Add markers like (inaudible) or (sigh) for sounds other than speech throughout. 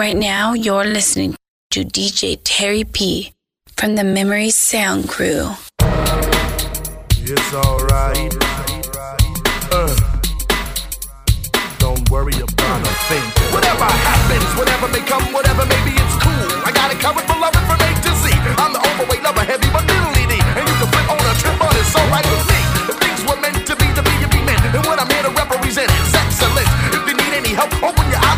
Right now, you're listening to DJ Terry P from the Memory Sound Crew. It's alright. Uh, don't worry about a thing. Whatever happens, whatever may come, whatever maybe it's cool. I got it covered from loving from A to Z. I'm the overweight lover, heavy but little needy. And you can flip on a trip, but it's alright with me. If things were meant to be, to be, you be meant. And what I'm here to represent is excellence. If you need any help, open your eyes.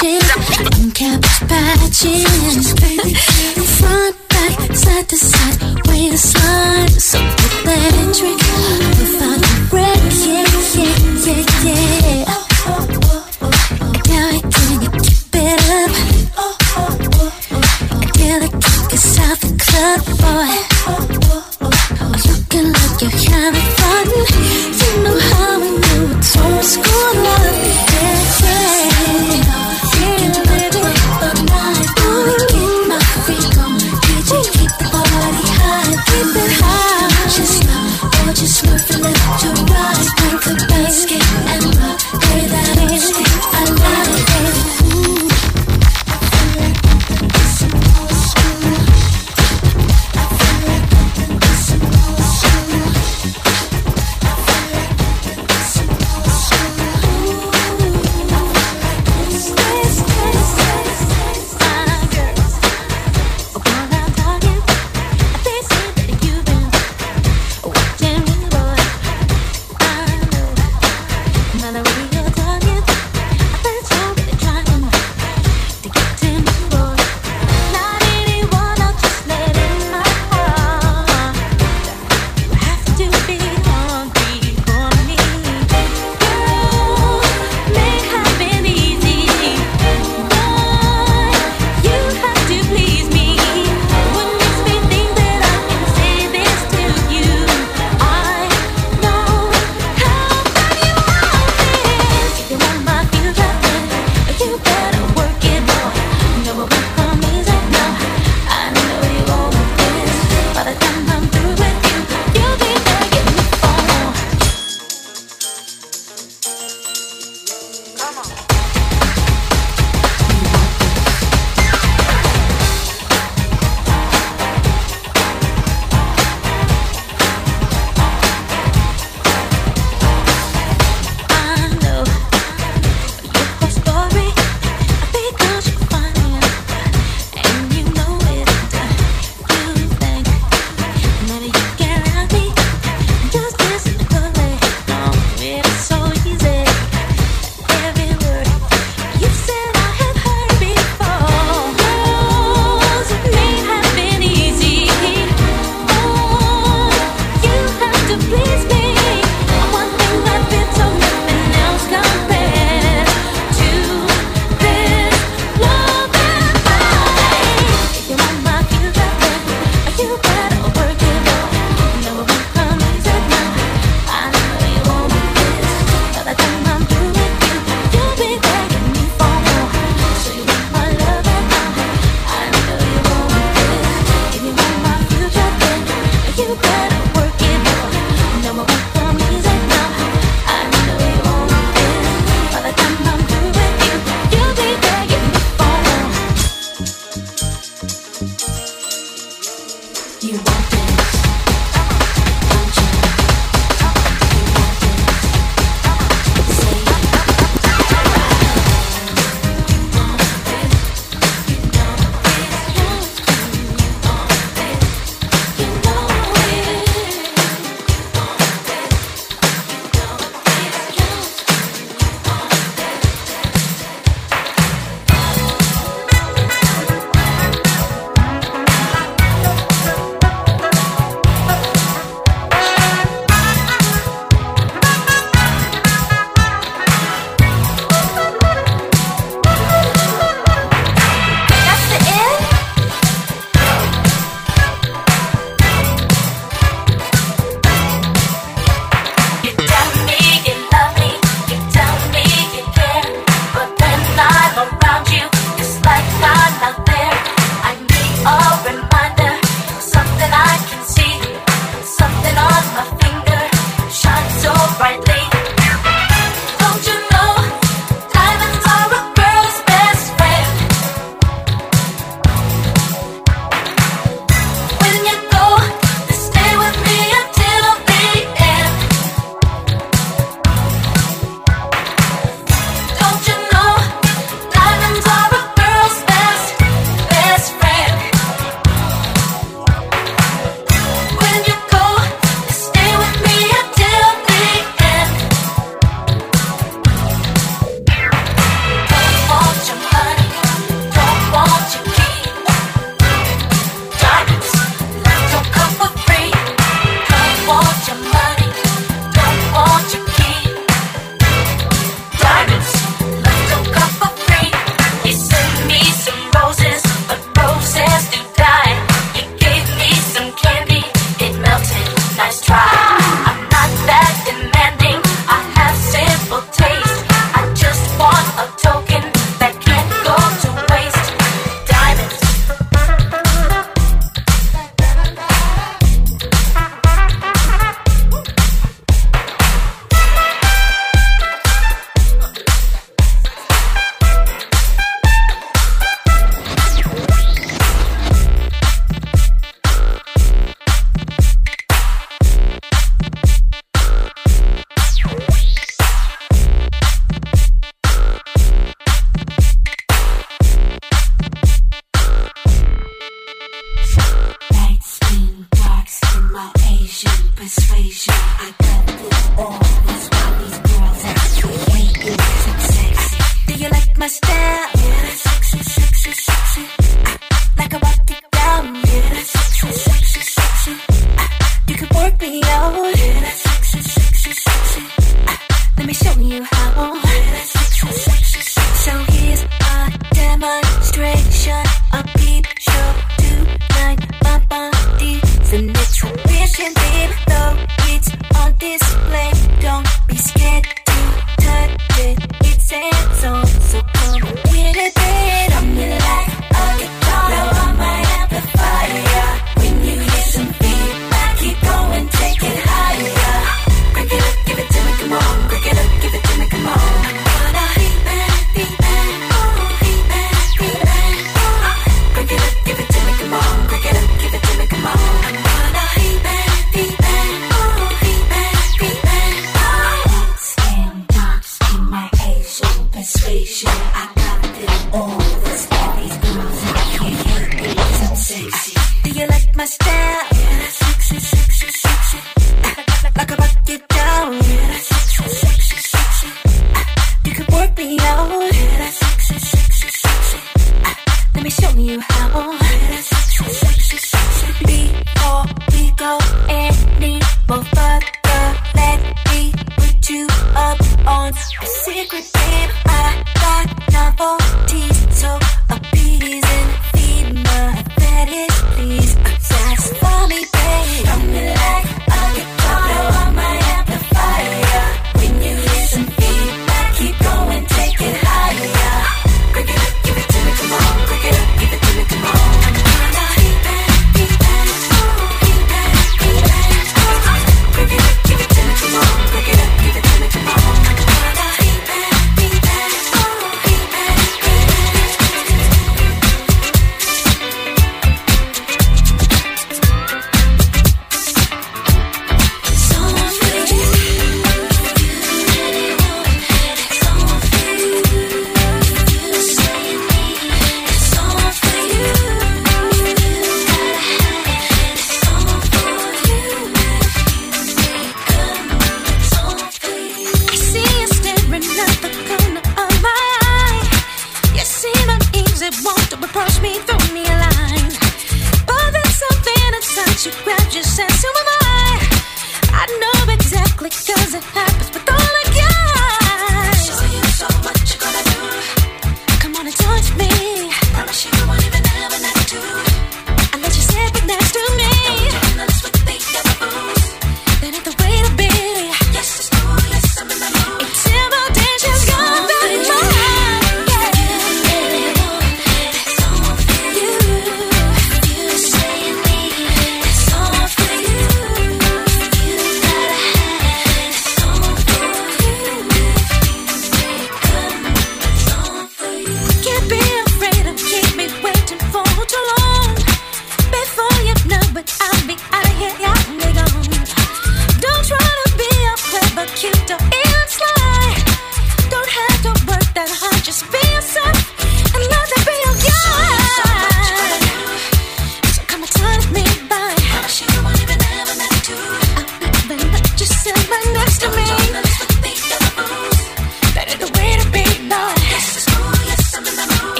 catching, don't care what's patching. Front, back, side to side, way to slide. So electric, without a break. Yeah, yeah, yeah, yeah. Oh, oh, oh, oh, Now I can't keep it up. Oh, oh, oh, oh, feel like it's out the club, boy. Oh, oh, oh, oh, Looking like you're having fun.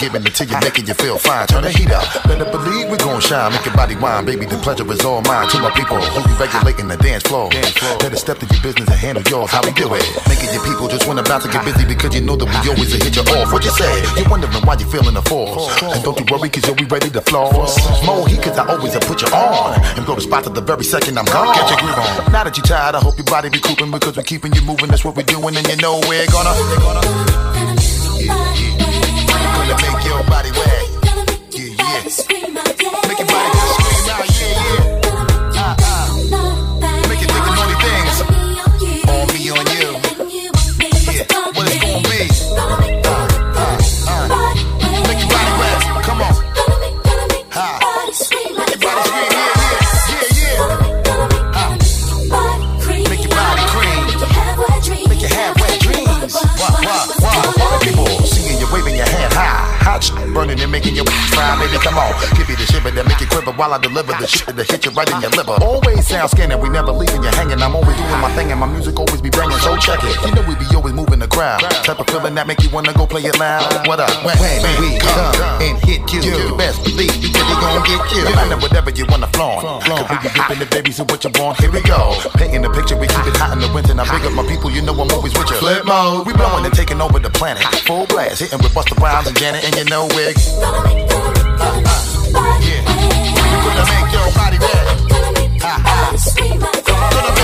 Giving it to you, making you feel fine. Turn the heat up. Better believe we gon' shine. Make your body wine, baby. The pleasure is all mine. To my people who be regulating the dance floor. Better step to your business and handle yours. How we do it? Making your people just wanna bounce and get busy because you know that we ah. always hit you off. What you say? You're wondering why you feeling the force. And don't you worry, cause you'll be ready to floss. More heat, cause I always have put you on. And go to spot at the very second I'm gone. Get your groove on. Now that you're tired, I hope your body be cooping because we're keeping you moving. That's what we're doing, and you know we're gonna. Yeah, yeah. Gonna make your body wet. Yeah, yeah. Make your body come on. Give me the shiver that make you quiver while I deliver the shit that hit you right in your liver. Always sound scanning. We never leaving you hanging. I'm always doing my thing and my music always be banging. So check it. You know we be always moving the crowd. Type of feeling that make you wanna go play it loud. What up? When, when we come and hit you, you best believe you really gon' get you. No matter whatever you wanna flaunt. Cause we be dipping the baby, so what you want? Here we go. Painting the picture, we keep it hot in the winter. Now big up my people, you know I'm always with you. Flip mode, we blowing and taking over the planet. Full blast, hitting with Busta Rhymes and Janet, and you know we're yeah. Gonna make your body wet. Ha ha. Gonna make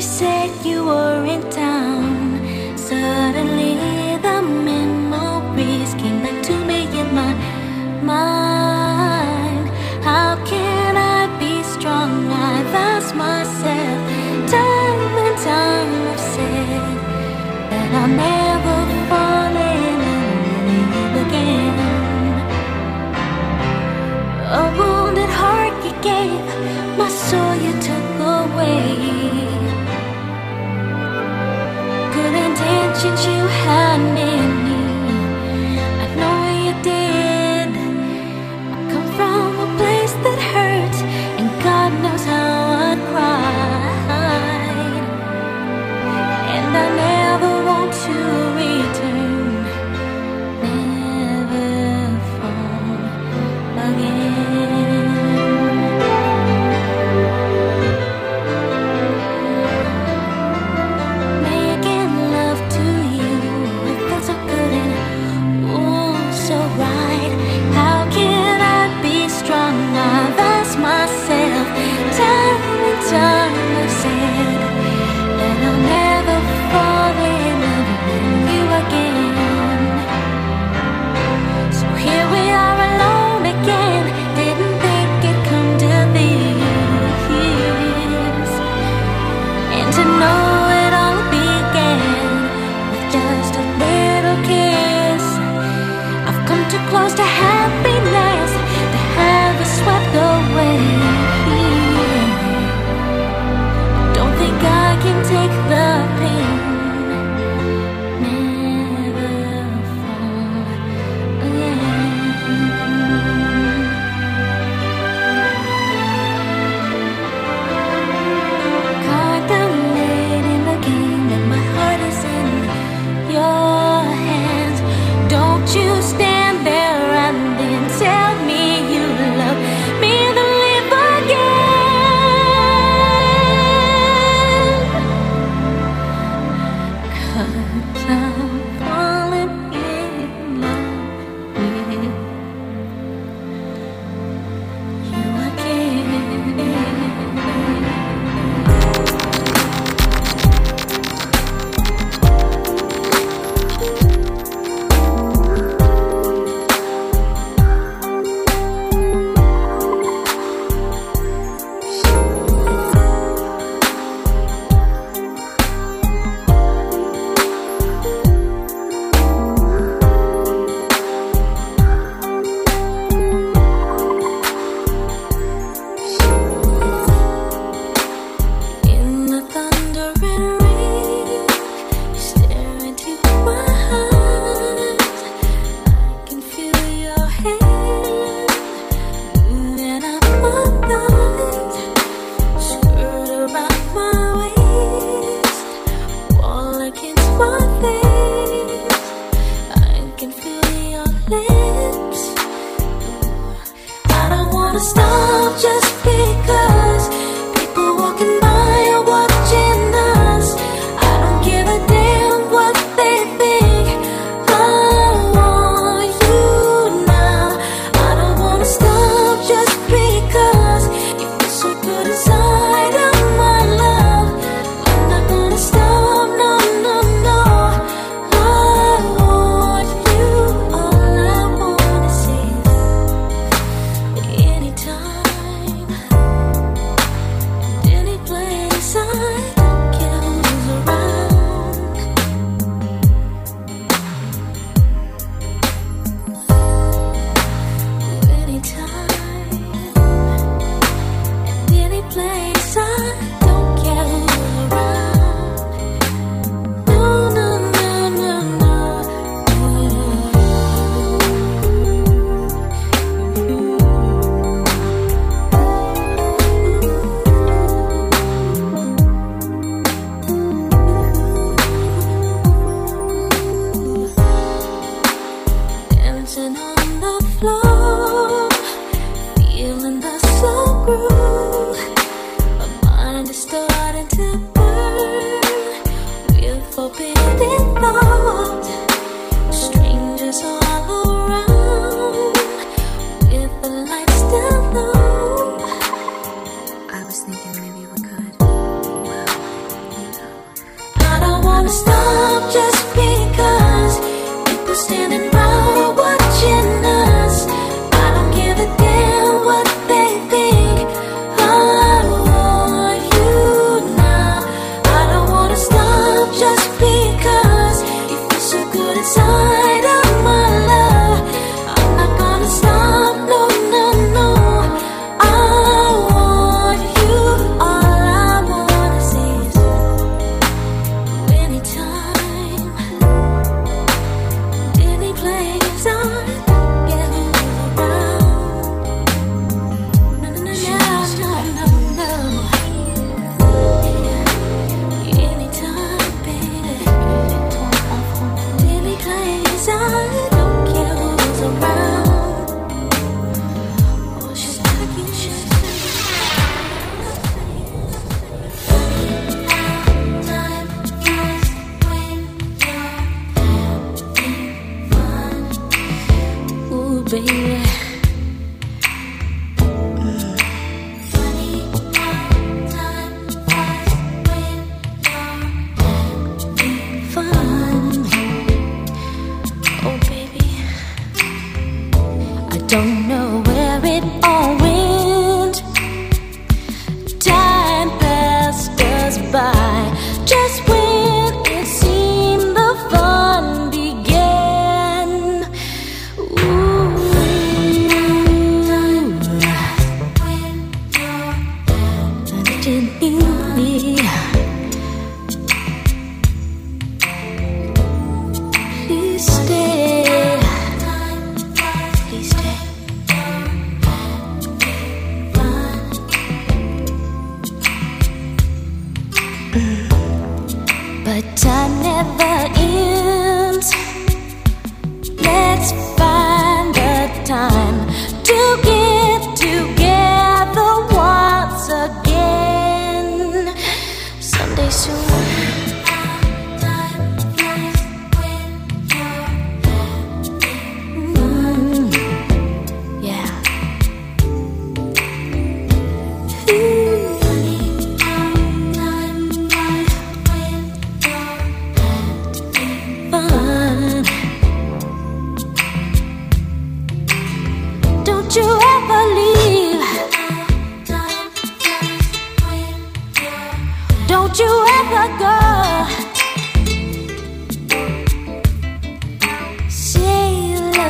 You said you were in town.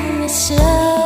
I miss you.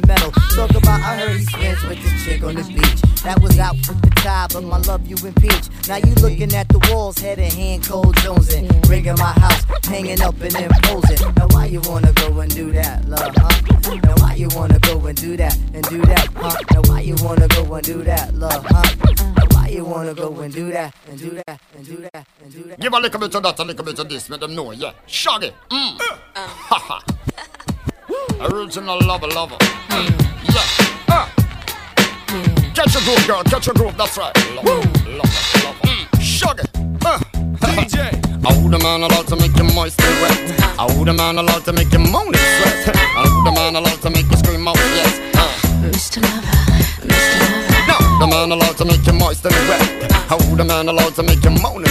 Bit of that, was out with the tide, but my love you impeach. Now you looking at the walls, head and hand, cold chosen. Rigging my house, hanging up and imposing. Now why you wanna go and do that, love, huh? And why you wanna go and do that and do that? And why you wanna go and do that, love, huh? And why you wanna go and do that and do that and do that and do that? Give a little bit of this, make them know, yeah. Shaggy, mm. Original lover, lover. Mm. Yeah. Uh. Mm. Catch a groove, girl, catch a groove, that's right. Lover, lover, lover. Mm. Shaggy. Uh. DJ. The (laughs) man allowed to make you moist and wet. Oh, the man allowed to make you moan and sweat. Oh, the man allowed to make you scream out, yes. Uh. Mr. Lover, Mr. Lover. No, the man allowed to make you moist and wet. Oh, the man allowed to make you moan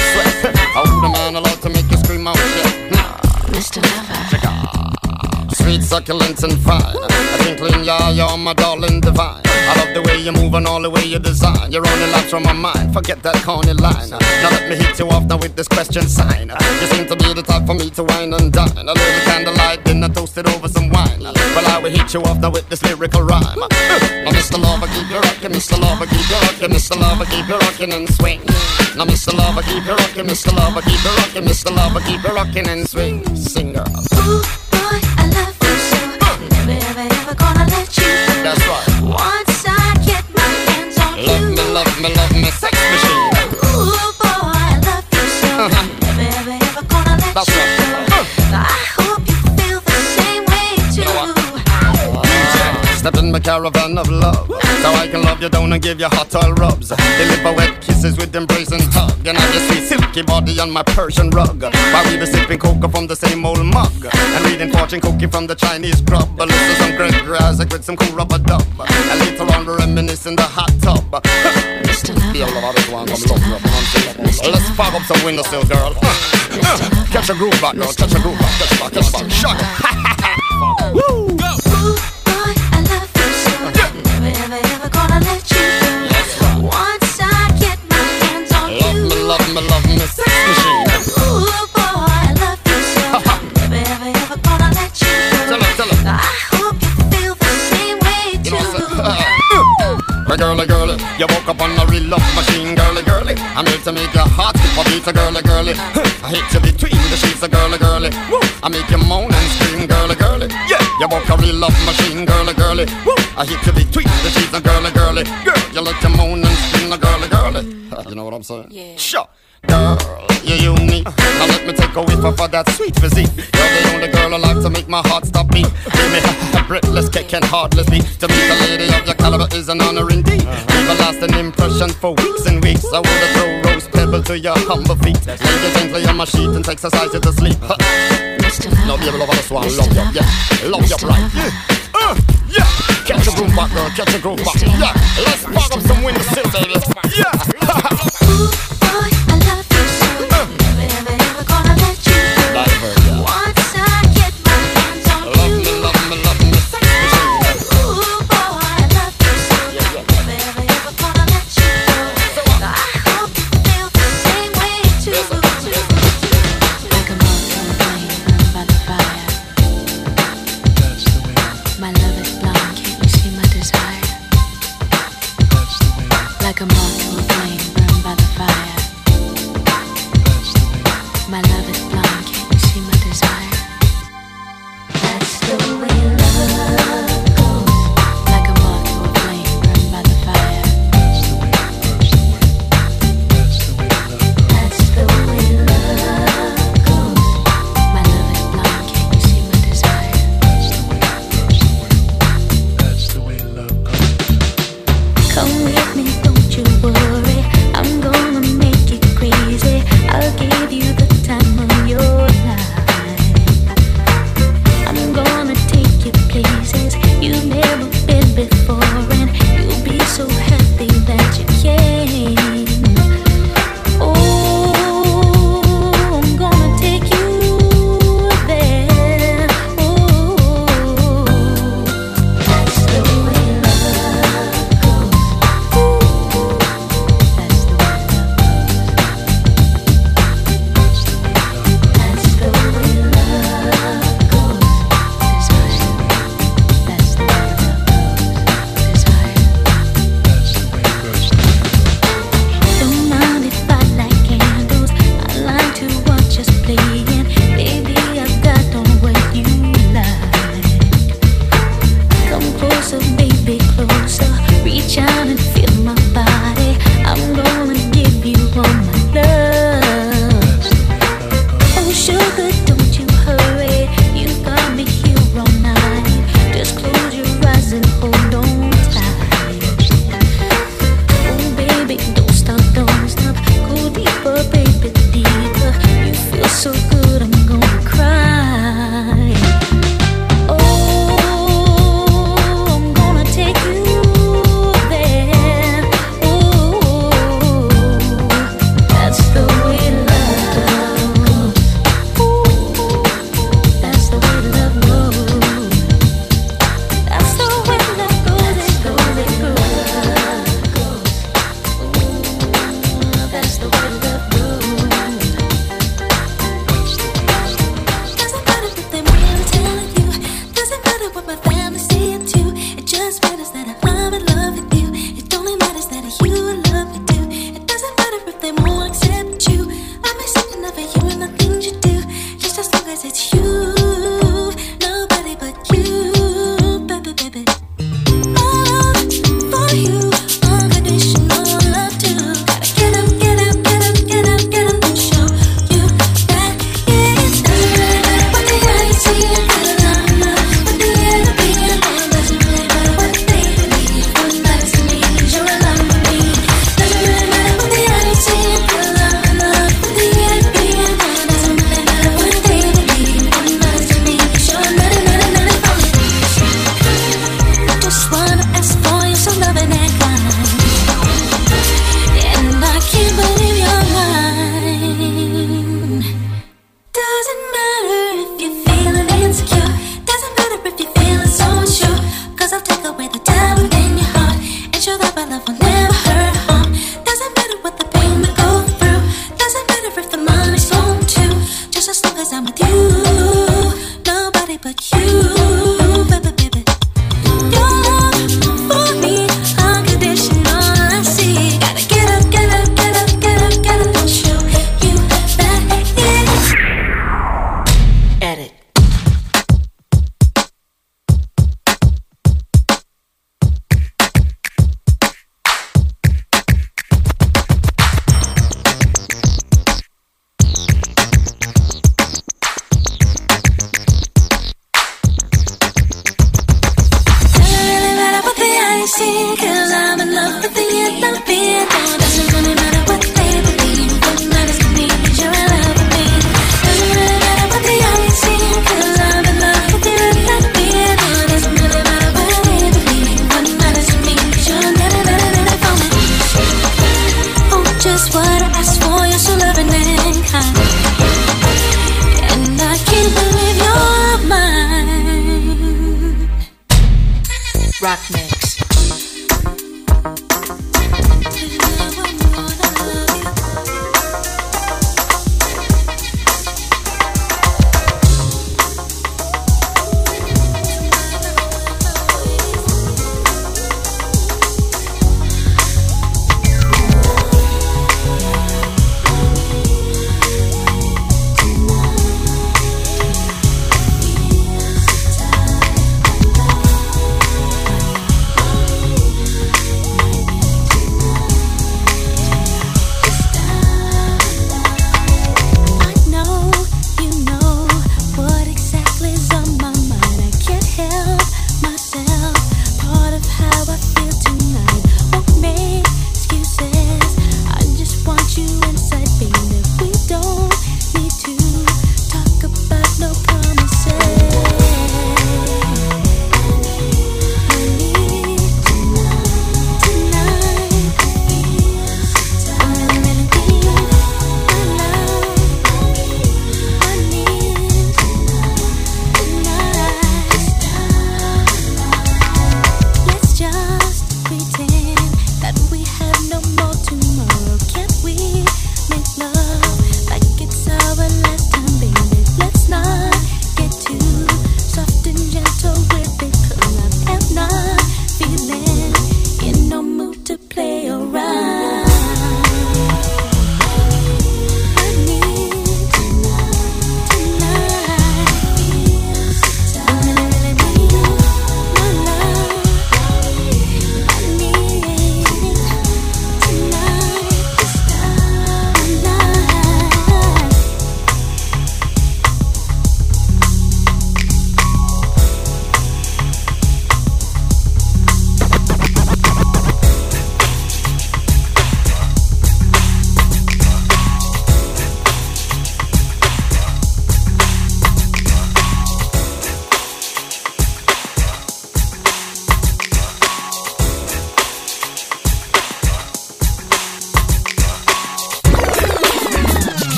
Lover. Sweet, succulent, and fine. I think, yeah, you're my darling divine. I love the way you move and all the way you design. You're only lights from my mind. Forget that corny line. Now let me hit you off now with this question sign. You seem to be the type for me to wine and dine. A little candlelight dinner toasted over some wine. Well, I will hit you off now with this lyrical rhyme. Now, Mr. Lover, keep you rocking. Mr. Lover, keep you rocking. Mr. Lover, keep you rocking and swing. Now, Mr. Lover, keep you rocking. Mr. Lover, keep you rocking. Mr. Lover, keep you rocking and swing. Sing, girl. Me, love me, caravan of love, so I can love you down and give you hot oil rubs. Deliver wet kisses with embrace and hug, and I just see silky body on my Persian rug. While we be sipping cocoa from the same old mug, and reading fortune cookie from the Chinese grub. Listen to some Greg Isaac with some cool rubber dub, and later on we reminisce in the hot tub. Mr. Lover. love this one, come love rub, hunting. Let's fog up some windowsill, girl. Catch a groove back, girl. Catch a groove back. Catch a back. Catch a back. Shut up. (laughs) Woo! Saying? My girly, girly, you woke up on a real love machine, girly, girly. I'm here to make your heart skip a beat, a girly, girly. I hit you between the sheets, a girly, girly. Woo! I make you moan and scream, girly, girly. Yeah, you woke a real love machine, girly, girly. Woo! I hit you between the sheets, a girly, girly. Girl, you let you moan and scream, a girly, girly. (laughs) You know what I'm saying? Yeah. Sure. Girl, you're unique. Uh-huh. Now let me take a whiff of that sweet physique. You're the only girl alive to make my heart stop beat. Give me a breathless kick and heartless beat. To meet a lady of your caliber is an honor indeed. Uh-huh. Leave a lasting impression for weeks and weeks. I wanna throw rose pebble to your humble feet. Lay your gently on my sheet and exercise you to sleep. Mr. Lover, love you, love this one, love you, yeah, love you right. Uh, yeah. Catch a groove back, girl, catch a groove back. Yeah, let's pop up some windows, baby. Yeah. (laughs)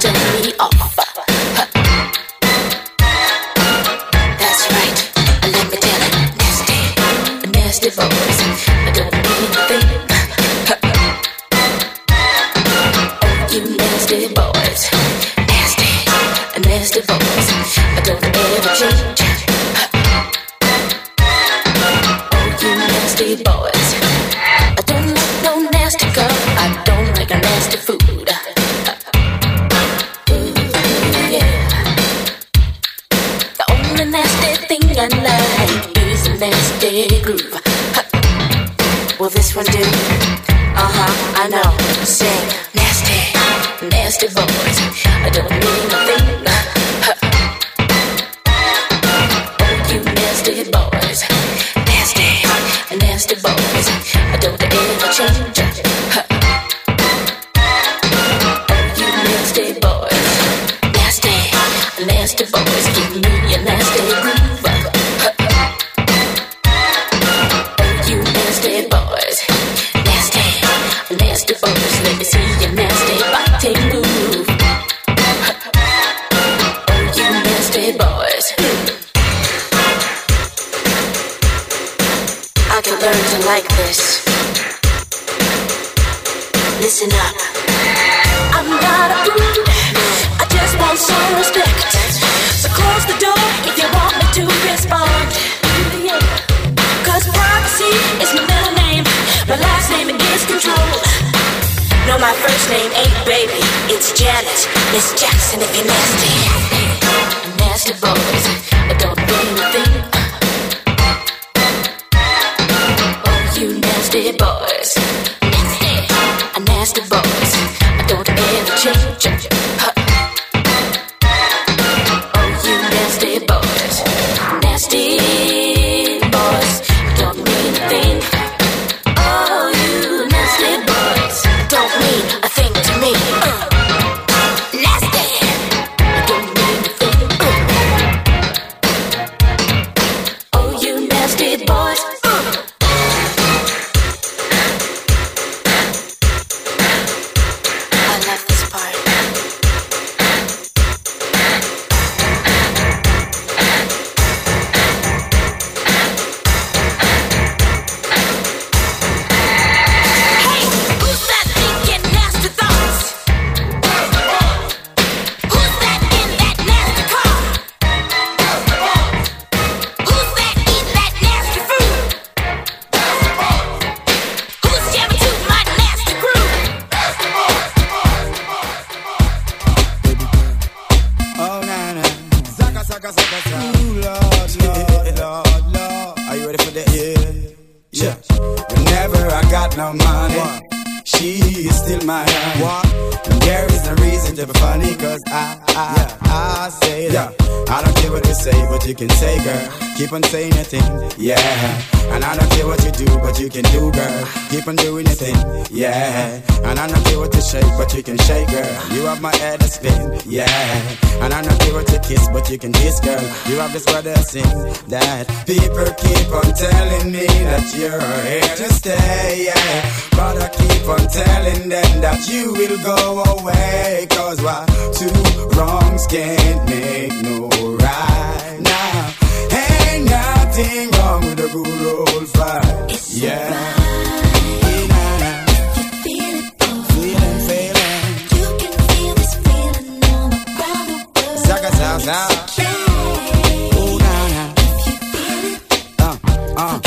gentleman, or you uh.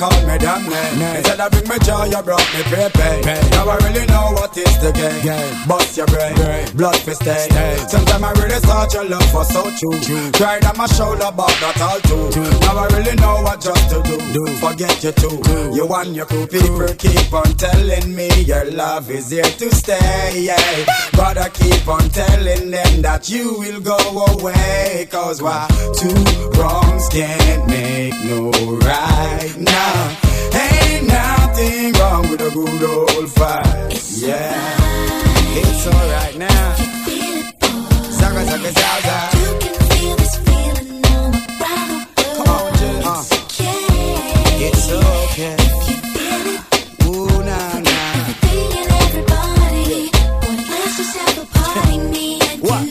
Call me damn name. Instead of bring me joy, you brought me prepaid. Now I really know what is the game. Bust your brain, blood for stay. Sometimes I really thought your love was so true. Cried on my shoulder, but that all too. Now I really know what just to do. Forget you too. You and your crew people keep on telling me your love is here to stay. Yeah. But I keep on telling them that you will go away. Cause why? Two wrongs can't make no right now. Ain't nothing wrong with a good old fight. Yeah. It's alright now. Zaga, zaga, zaga. Come on, Jill. Uh. It's okay. Ooh, nah, nah. What?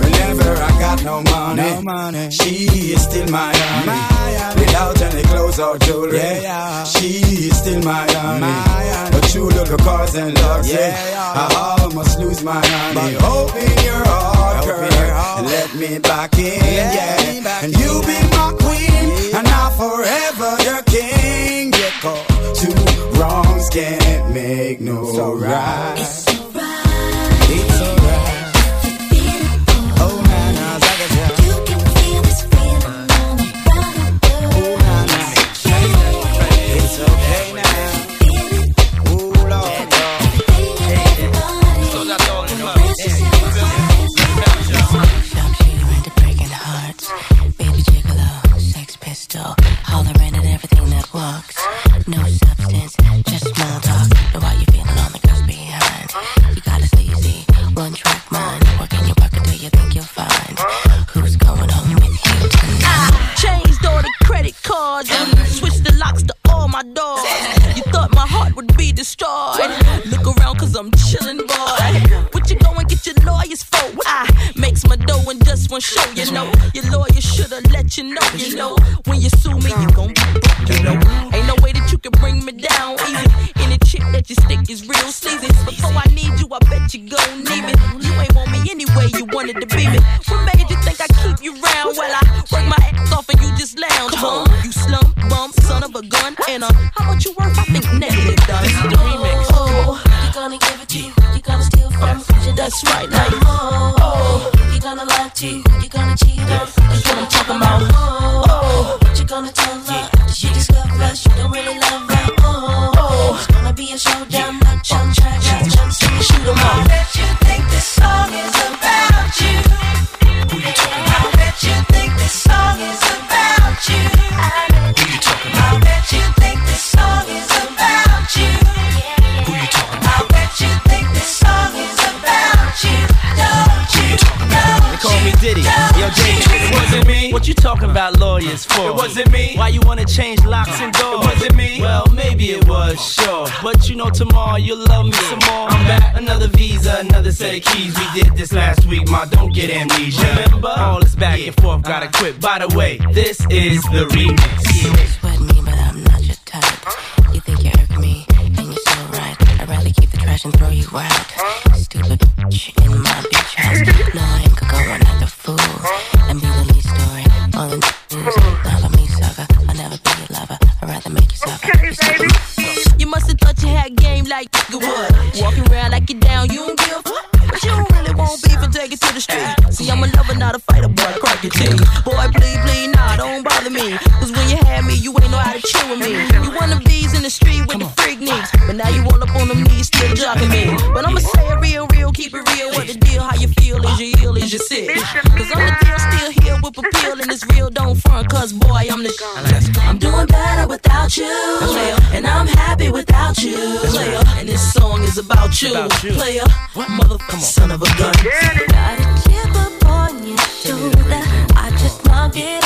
Whenever I got no money, no money. she is still my honey. Without any clothes or jewelry, yeah, she is still my honey. But true little cars and luxury, yeah, I almost lose my honey. Open your heart, girl, and let me back in, yeah. And you be my queen, and I forever your king. Yeah, cause two wrongs can't make no right. It's in one show, you know. Your lawyer should've let you know, you know. When you sue me, you gon' be broke, you know. Ain't no way that you can bring me down easy. Any chick that you stick is real sleazy. Before I need you, I bet you gon' need me. You ain't want me anyway, you wanted to be me. What made you think I keep you round? Well, I work my ass off and you just lounge, huh? You slump bum, son of a gun, and uh, how much you worth? I think negative done. This is the remix. Oh, you gonna give it to you, you gonna steal from. me. That's right, like, Oh, you gonna lawyers for? It wasn't me. Why you wanna change locks and doors? It wasn't me. Well, maybe it was, sure. But you know tomorrow you'll love me some more. I'm back, another visa, another set of keys. We did this last week, ma. Don't get amnesia. Remember? All this back and forth, gotta uh-huh. quit. By the way, this is the remix. Sweat me, but I'm not your type. You think you irk me, and you're so right. I'd rather keep the trash and throw you out. Stupid bitch in my bitch house. No, I ain't gonna go run like a fool and be the lead story. All in game like. Walking around like you down, you don't give a fuck. But you don't really want beef and take it to the street. See, I'm a lover, not a fighter, boy, crack your teeth. Boy, please, please, nah, don't bother me. Cause when you had me, you ain't know how to chill with me. You want of these in the street with the freak needs. But now you all up on them knees, still jocking me. But I'ma say it real, real, keep it real. What the deal, how you feel, is you ill, is you sick? Cause I'm the deal, still here with a appeal, and it's real, don't front, cause boy, I'm the better without you, player. And I'm happy without you, player. And this song is about you, player. Motherfucker, son of a gun. Got a chip up on your shoulder. I just knock it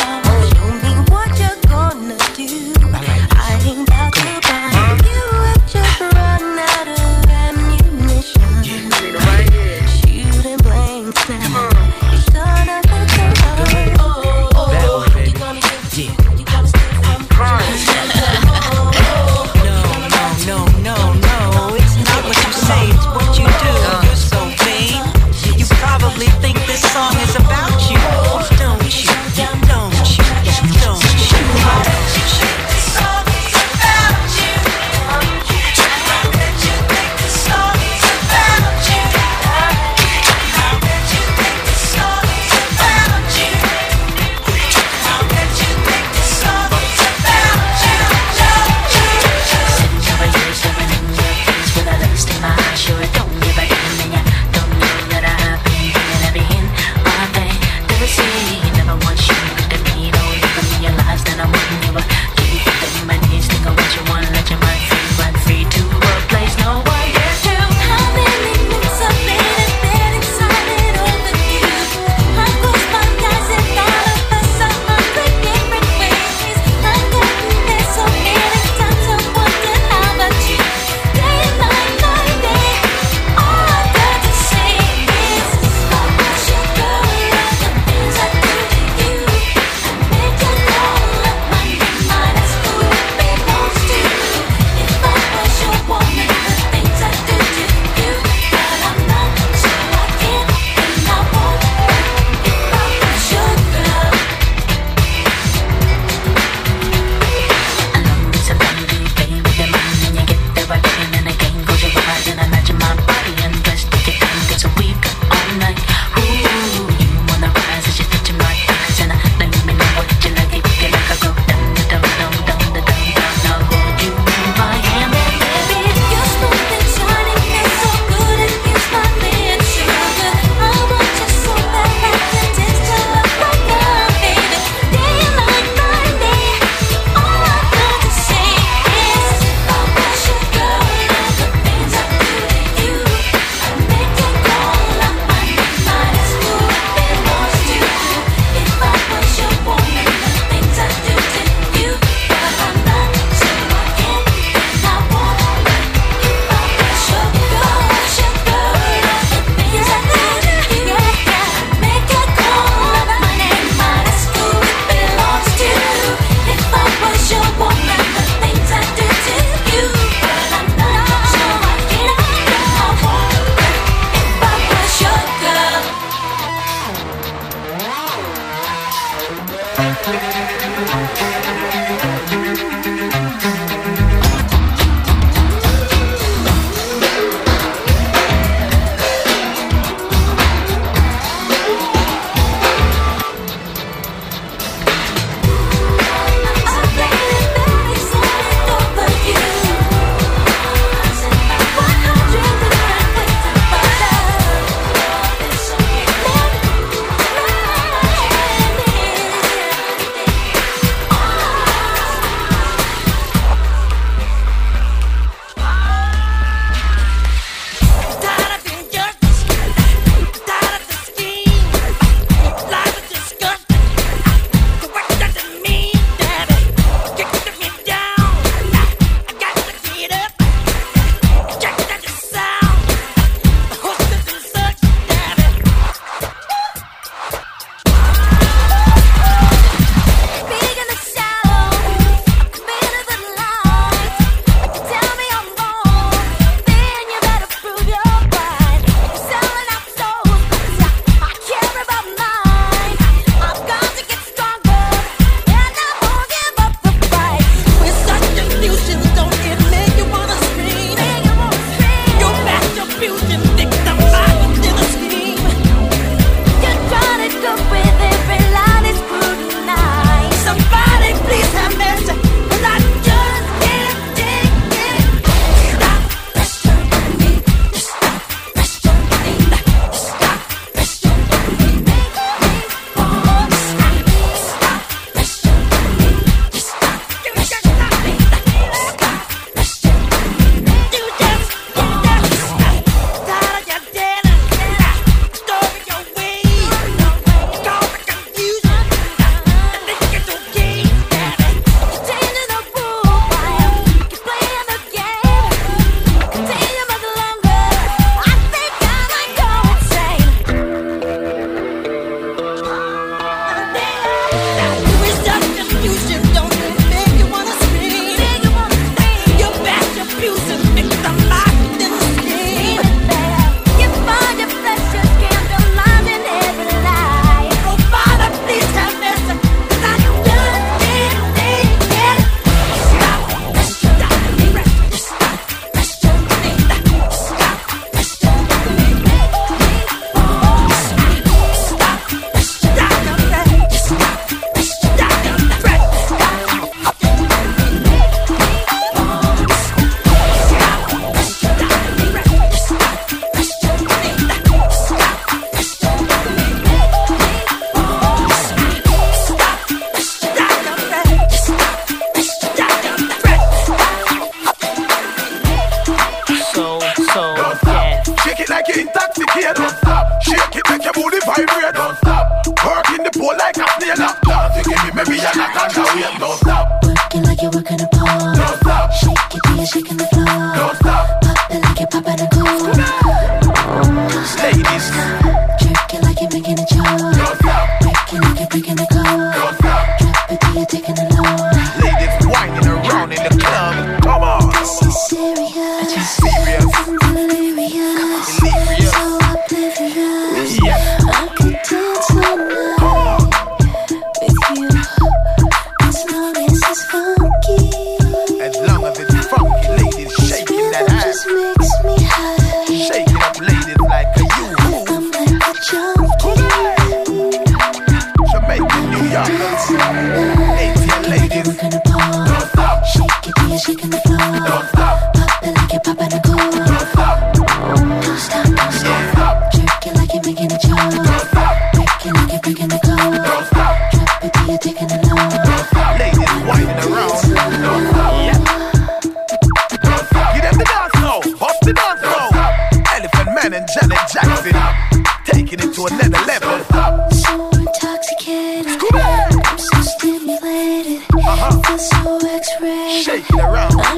Shaking the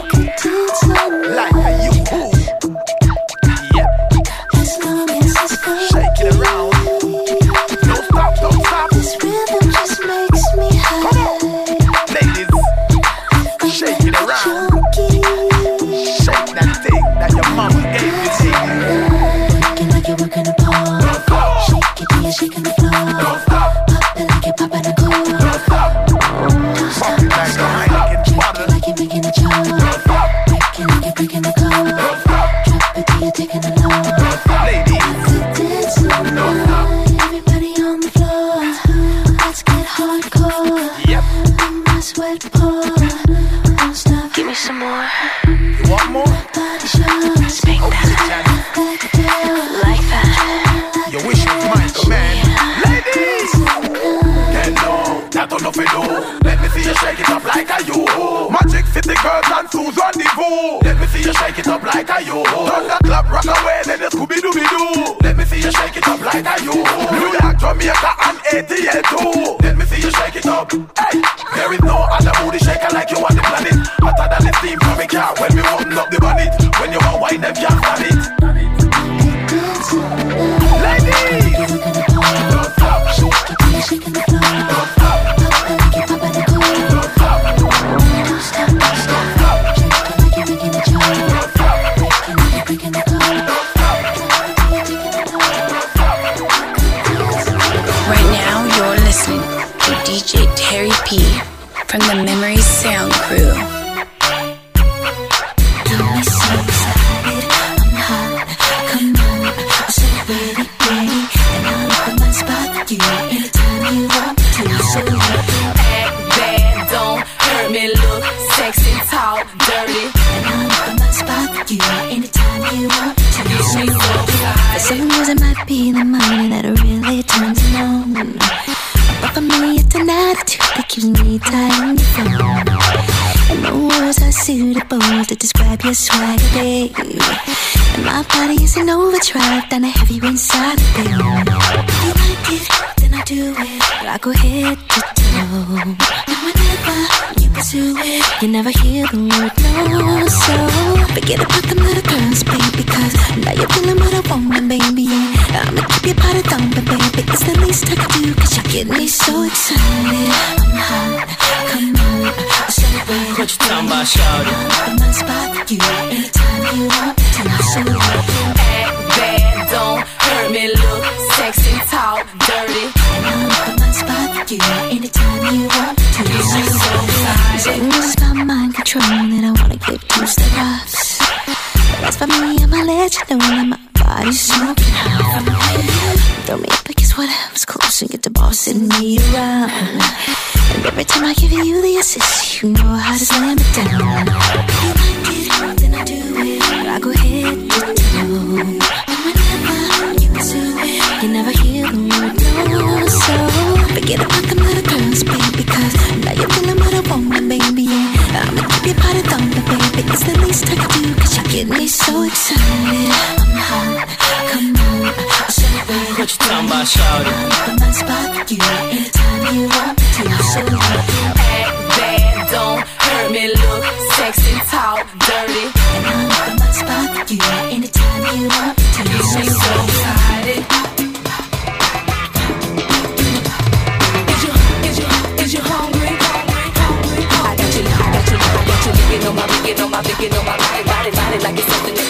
like it's